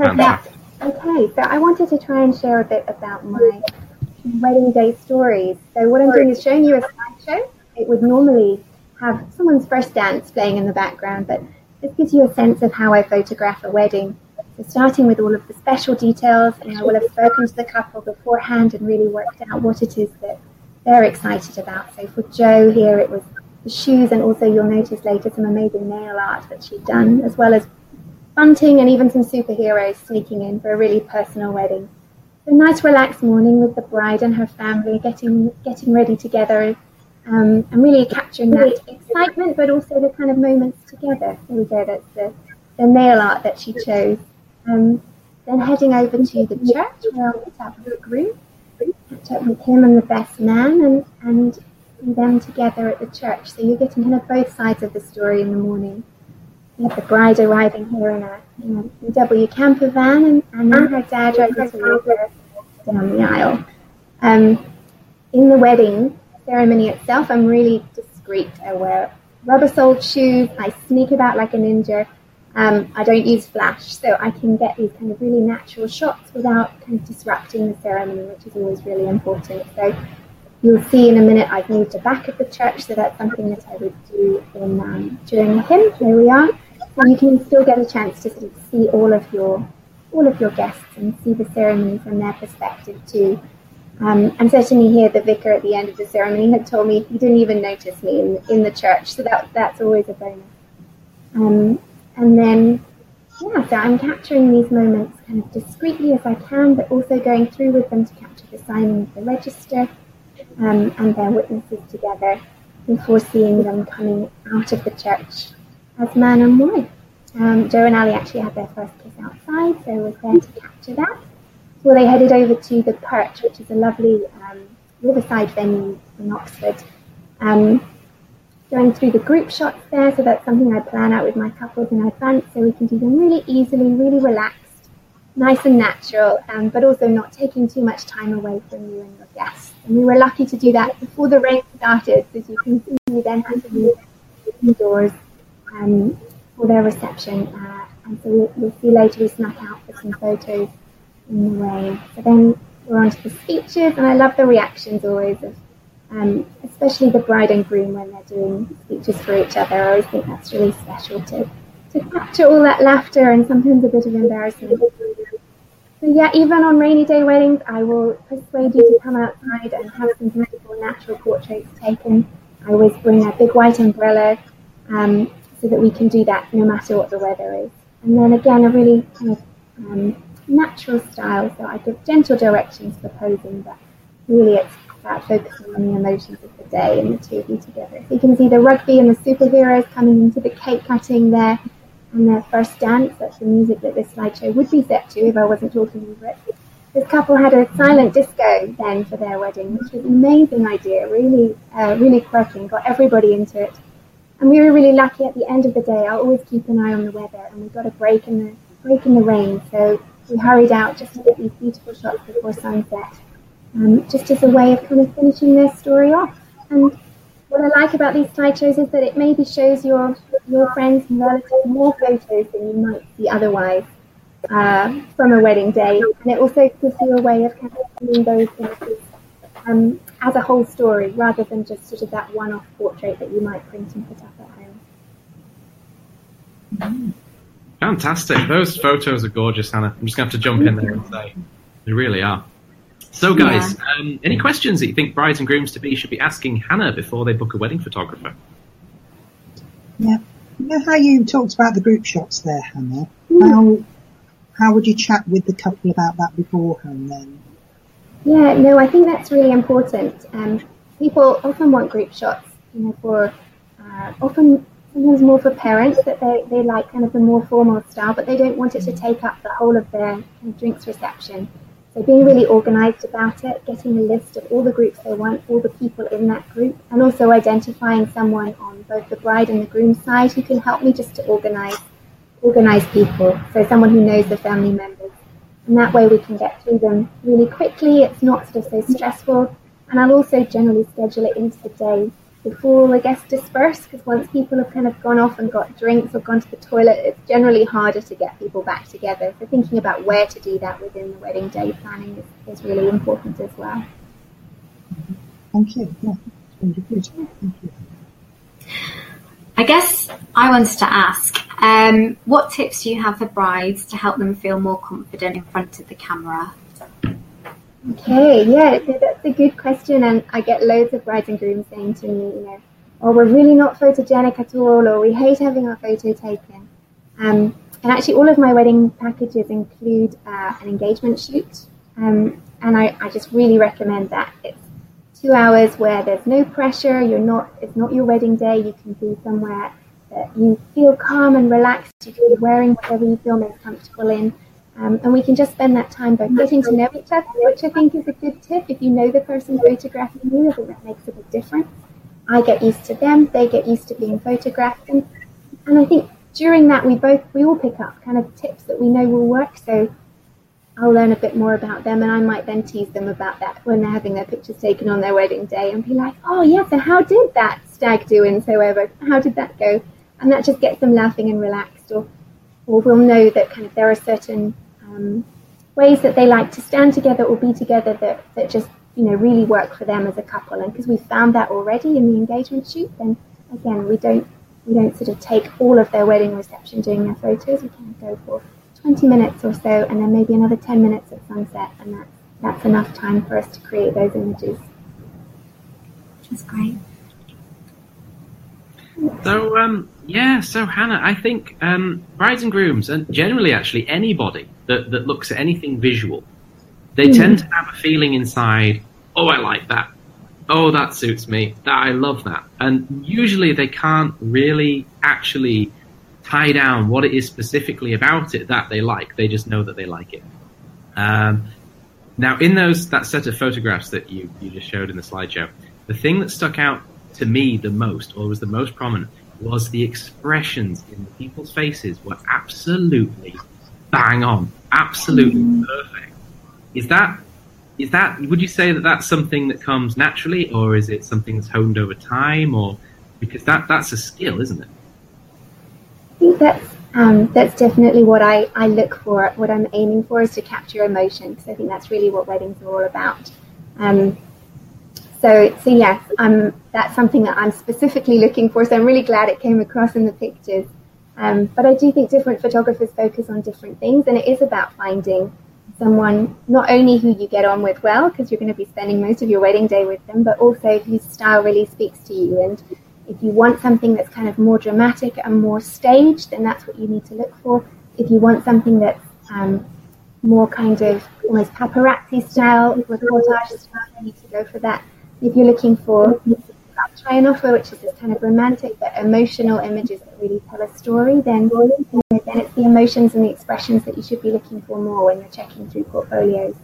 Perfect. Okay, so I wanted to try and share a bit about my wedding day stories. So what I'm doing is showing you a slideshow. It would normally have someone's first dance playing in the background, but this gives you a sense of how I photograph a wedding. So starting with all of the special details, and I will have spoken to the couple beforehand and really worked out what it is that they're excited about. So for Jo here, it was the shoes, and also you'll notice later some amazing nail art that she'd done, as well as bunting and even some superheroes sneaking in for a really personal wedding. A nice relaxed morning with the bride and her family getting getting ready together um, and really capturing that excitement, but also the kind of moments together. There we go. That's the, the nail art that she chose. Um, then heading over to the church where I'll meet up with the groom, catch up with him and the best man, and and them together at the church. So you're getting kind of both sides of the story in the morning. Have the bride arriving here in a, in a VW camper van, and, and then her dad to her down the aisle. Um, in the wedding, ceremony itself, I'm really discreet. I wear rubber-soled shoes. I sneak about like a ninja. Um, I don't use flash, so I can get these kind of really natural shots without kind of disrupting the ceremony, which is always really important. So you'll see in a minute I've moved to back of the church, so that's something that I would do in um, during the hymn. Here we are. So you can still get a chance to sort of see all of your all of your guests and see the ceremony from their perspective too. Um, and certainly here, the vicar at the end of the ceremony had told me he didn't even notice me in, in the church, so that that's always a bonus. Um, and then, yeah, so I'm capturing these moments kind of discreetly as I can, but also going through with them to capture the signing of the register um, and their witnesses together before seeing them coming out of the church as man and wife. Um, Jo and Ali actually had their first kiss outside, so I was there to capture that. Well, they headed over to the Perch, which is a lovely um, riverside venue in Oxford. Um, going through the group shots there, so that's something I plan out with my couples in advance, so we can do them really easily, really relaxed, nice and natural, um, but also not taking too much time away from you and your guests. And we were lucky to do that before the rain started, as you can see. We then had to move indoors um, for their reception, uh, and so we, we'll see later we snuck out for some photos in the rain. So then we're on to the speeches, and I love the reactions always of, um, especially the bride and groom when they're doing speeches for each other. I always think that's really special to, to capture all that laughter and sometimes a bit of embarrassment. So yeah, even on rainy day weddings, I will persuade you to come outside and have some beautiful natural portraits taken. I always bring a big white umbrella um, so that we can do that no matter what the weather is. And then again, a really kind of um, natural style. So I give gentle directions for posing, but really it's about focusing on the emotions of the day and the two of you together. So you can see the rugby and the superheroes coming into the cake cutting there and their first dance. That's the music that this slideshow would be set to if I wasn't talking over it. This couple had a silent disco then for their wedding, which was an amazing idea, really, uh, really quirky, got everybody into it. And we were really lucky at the end of the day. I always keep an eye on the weather, and we got a break in the break in the rain. So we hurried out just to get these beautiful shots before sunset, um, just as a way of kind of finishing their story off. And what I like about these slideshows is that it maybe shows your your friends and relatives more photos than you might see otherwise uh, from a wedding day, and it also gives you a way of kind of seeing those images um, as a whole story rather than just sort of that one-off portrait that you might print and put up at home. Mm-hmm. Fantastic. Those photos are gorgeous, Hannah. I'm just going to have to jump in there and say they really are. So, guys, yeah. um, any questions that you think brides and grooms to be should be asking Hannah before they book a wedding photographer? Yeah. You know how you talked about the group shots there, Hannah? Mm. How how would you chat with the couple about that beforehand then? Yeah, no, I think that's really important. Um, people often want group shots, you know, for uh, often sometimes more for parents that they, they like kind of the more formal style, but they don't want it to take up the whole of their kind of drinks reception. So being really organised about it, getting a list of all the groups they want, all the people in that group, and also identifying someone on both the bride and the groom side who can help me just to organise organise people. So someone who knows the family members. And that way we can get through them really quickly. It's not sort of so stressful. And I'll also generally schedule it into the day before the guests disperse because once people have kind of gone off and got drinks or gone to the toilet, it's generally harder to get people back together. So thinking about where to do that within the wedding day planning is, is really important as well. Thank you. Yeah, Thank you. I guess I wanted to ask, um, what tips do you have for brides to help them feel more confident in front of the camera? Okay, yeah, that's a good question, and I get loads of brides and grooms saying to me, you know, oh, we're really not photogenic at all, or we hate having our photo taken. Um, and actually, all of my wedding packages include uh, an engagement shoot, um, and I, I, just really recommend that. It's two hours where there's no pressure. You're not. It's not your wedding day. You can be somewhere that you feel calm and relaxed. You can be wearing whatever you feel most comfortable in. Um, and we can just spend that time both getting to know each other, which I think is a good tip. If you know the person photographing you, I think that makes a big difference. I get used to them, they get used to being photographed, and, and I think during that we both we all pick up kind of tips that we know will work. So I'll learn a bit more about them, and I might then tease them about that when they're having their pictures taken on their wedding day, and be like, "Oh yeah, so how did that stag do and so ever? How did that go?" And that just gets them laughing and relaxed, or or we'll know that kind of there are certain um, ways that they like to stand together or be together that, that just you know really work for them as a couple. And because we've found that already in the engagement shoot, then again we don't we don't sort of take all of their wedding reception doing their photos. We can go for 20 minutes or so, and then maybe another 10 minutes at sunset, and that's that's enough time for us to create those images. which is great. So, um, yeah, so Hannah, I think um, brides and grooms, and generally actually anybody that, that looks at anything visual, they mm. tend to have a feeling inside, oh, I like that. Oh, that suits me. That I love that. And usually they can't really actually tie down what it is specifically about it that they like. They just know that they like it. Um, now, in those that set of photographs that you, you just showed in the slideshow, the thing that stuck out to me the most, or was the most prominent, was the expressions in the people's faces were absolutely bang on, absolutely mm. perfect. Is that is that would you say that that's something that comes naturally, or is it something that's honed over time, or because that that's a skill, isn't it? I think that's um, that's definitely what I, I look for. What I'm aiming for is to capture emotion because I think that's really what weddings are all about. Um, so, so yes, um, that's something that I'm specifically looking for. So I'm really glad it came across in the pictures. Um, but I do think different photographers focus on different things, and it is about finding someone not only who you get on with well, because you're going to be spending most of your wedding day with them, but also whose style really speaks to you. And if you want something that's kind of more dramatic and more staged, then that's what you need to look for. If you want something that's um, more kind of almost paparazzi style, reportage style, you need to go for that if you're looking for try and offer, which is this kind of romantic but emotional images that really tell a story, then, then it's the emotions and the expressions that you should be looking for more when you're checking through portfolios.